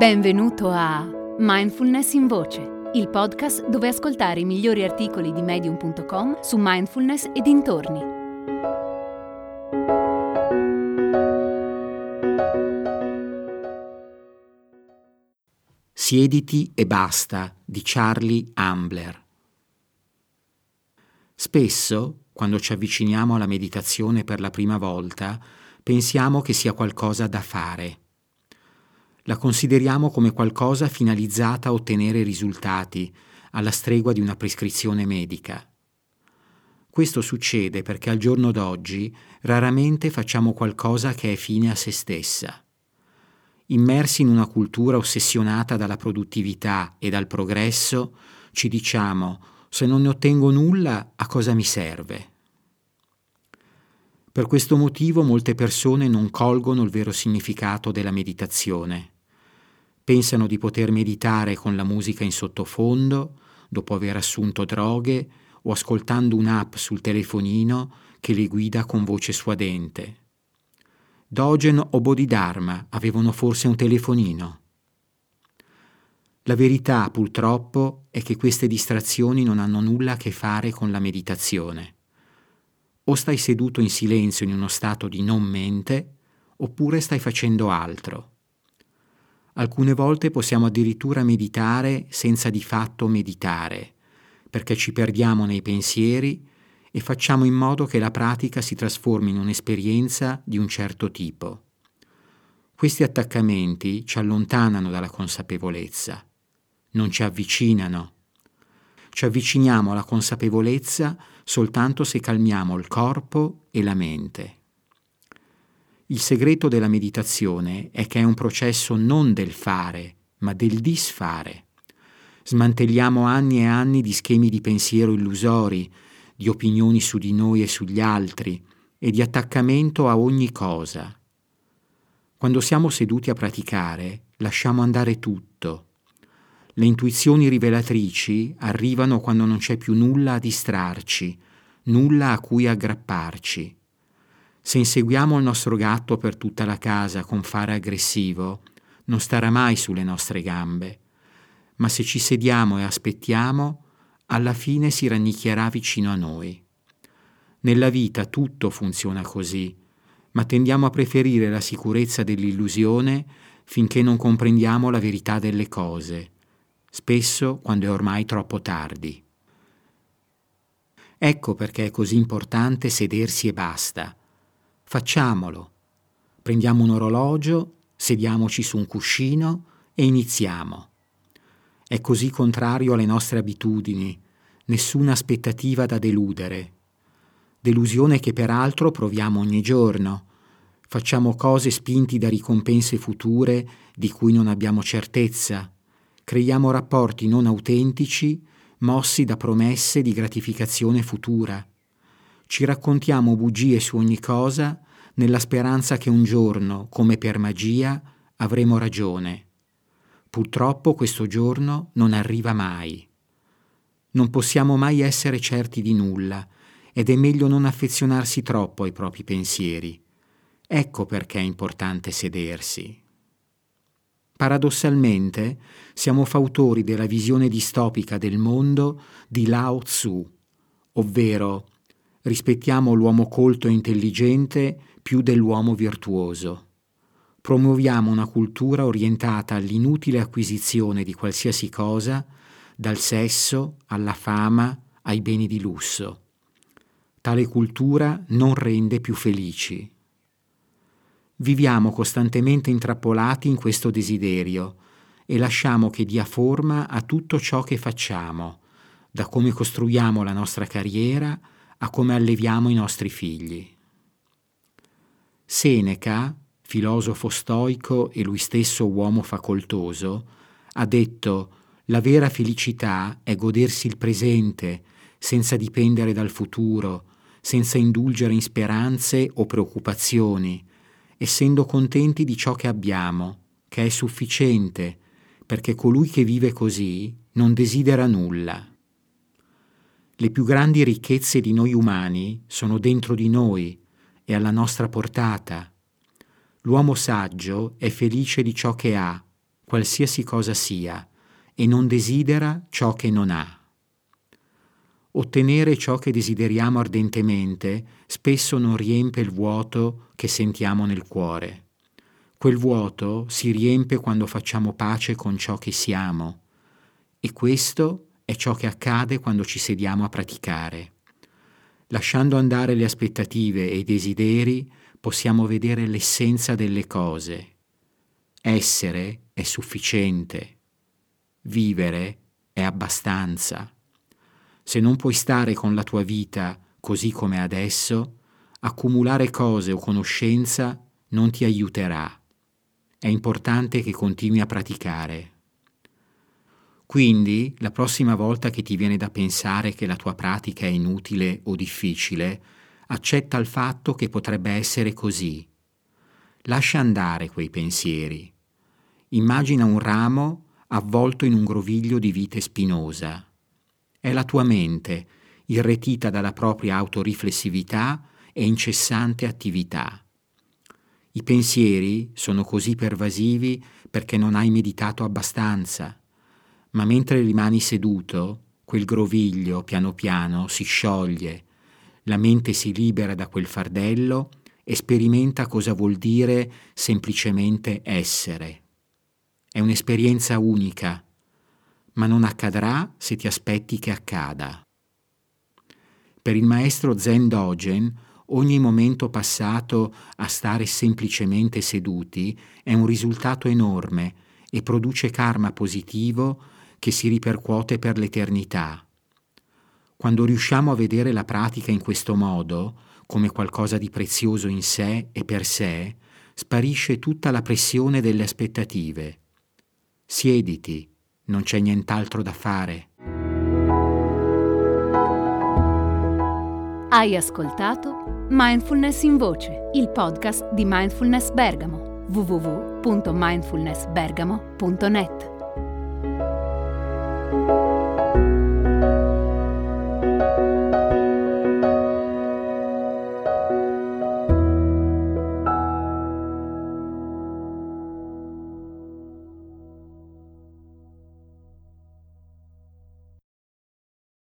Benvenuto a Mindfulness in Voce, il podcast dove ascoltare i migliori articoli di medium.com su mindfulness e dintorni. Siediti e basta di Charlie Ambler. Spesso, quando ci avviciniamo alla meditazione per la prima volta, pensiamo che sia qualcosa da fare la consideriamo come qualcosa finalizzata a ottenere risultati, alla stregua di una prescrizione medica. Questo succede perché al giorno d'oggi raramente facciamo qualcosa che è fine a se stessa. Immersi in una cultura ossessionata dalla produttività e dal progresso, ci diciamo se non ne ottengo nulla a cosa mi serve? Per questo motivo molte persone non colgono il vero significato della meditazione. Pensano di poter meditare con la musica in sottofondo, dopo aver assunto droghe o ascoltando un'app sul telefonino che li guida con voce suadente. Dogen o Bodhidharma avevano forse un telefonino. La verità, purtroppo, è che queste distrazioni non hanno nulla a che fare con la meditazione. O stai seduto in silenzio in uno stato di non mente, oppure stai facendo altro. Alcune volte possiamo addirittura meditare senza di fatto meditare, perché ci perdiamo nei pensieri e facciamo in modo che la pratica si trasformi in un'esperienza di un certo tipo. Questi attaccamenti ci allontanano dalla consapevolezza, non ci avvicinano. Ci avviciniamo alla consapevolezza soltanto se calmiamo il corpo e la mente. Il segreto della meditazione è che è un processo non del fare, ma del disfare. Smantelliamo anni e anni di schemi di pensiero illusori, di opinioni su di noi e sugli altri e di attaccamento a ogni cosa. Quando siamo seduti a praticare, lasciamo andare tutto. Le intuizioni rivelatrici arrivano quando non c'è più nulla a distrarci, nulla a cui aggrapparci. Se inseguiamo il nostro gatto per tutta la casa con fare aggressivo, non starà mai sulle nostre gambe, ma se ci sediamo e aspettiamo, alla fine si rannicchierà vicino a noi. Nella vita tutto funziona così, ma tendiamo a preferire la sicurezza dell'illusione finché non comprendiamo la verità delle cose, spesso quando è ormai troppo tardi. Ecco perché è così importante sedersi e basta Facciamolo. Prendiamo un orologio, sediamoci su un cuscino e iniziamo. È così contrario alle nostre abitudini, nessuna aspettativa da deludere. Delusione che peraltro proviamo ogni giorno. Facciamo cose spinti da ricompense future di cui non abbiamo certezza. Creiamo rapporti non autentici, mossi da promesse di gratificazione futura ci raccontiamo bugie su ogni cosa nella speranza che un giorno, come per magia, avremo ragione. Purtroppo questo giorno non arriva mai. Non possiamo mai essere certi di nulla ed è meglio non affezionarsi troppo ai propri pensieri. Ecco perché è importante sedersi. Paradossalmente siamo fautori della visione distopica del mondo di Lao Tzu, ovvero rispettiamo l'uomo colto e intelligente più dell'uomo virtuoso. Promuoviamo una cultura orientata all'inutile acquisizione di qualsiasi cosa, dal sesso alla fama ai beni di lusso. Tale cultura non rende più felici. Viviamo costantemente intrappolati in questo desiderio e lasciamo che dia forma a tutto ciò che facciamo, da come costruiamo la nostra carriera a come alleviamo i nostri figli. Seneca, filosofo stoico e lui stesso uomo facoltoso, ha detto la vera felicità è godersi il presente senza dipendere dal futuro, senza indulgere in speranze o preoccupazioni, essendo contenti di ciò che abbiamo, che è sufficiente, perché colui che vive così non desidera nulla. Le più grandi ricchezze di noi umani sono dentro di noi e alla nostra portata. L'uomo saggio è felice di ciò che ha, qualsiasi cosa sia, e non desidera ciò che non ha. Ottenere ciò che desideriamo ardentemente spesso non riempie il vuoto che sentiamo nel cuore. Quel vuoto si riempie quando facciamo pace con ciò che siamo e questo è ciò che accade quando ci sediamo a praticare. Lasciando andare le aspettative e i desideri possiamo vedere l'essenza delle cose. Essere è sufficiente. Vivere è abbastanza. Se non puoi stare con la tua vita così come adesso, accumulare cose o conoscenza non ti aiuterà. È importante che continui a praticare. Quindi, la prossima volta che ti viene da pensare che la tua pratica è inutile o difficile, accetta il fatto che potrebbe essere così. Lascia andare quei pensieri. Immagina un ramo avvolto in un groviglio di vite spinosa. È la tua mente, irretita dalla propria autoriflessività e incessante attività. I pensieri sono così pervasivi perché non hai meditato abbastanza, ma mentre rimani seduto, quel groviglio piano piano si scioglie, la mente si libera da quel fardello e sperimenta cosa vuol dire semplicemente essere. È un'esperienza unica ma non accadrà se ti aspetti che accada. Per il maestro Zen Dogen, ogni momento passato a stare semplicemente seduti è un risultato enorme e produce karma positivo che si ripercuote per l'eternità. Quando riusciamo a vedere la pratica in questo modo, come qualcosa di prezioso in sé e per sé, sparisce tutta la pressione delle aspettative. Siediti, non c'è nient'altro da fare. Hai ascoltato Mindfulness in Voce, il podcast di Mindfulness Bergamo, www.mindfulnessbergamo.net.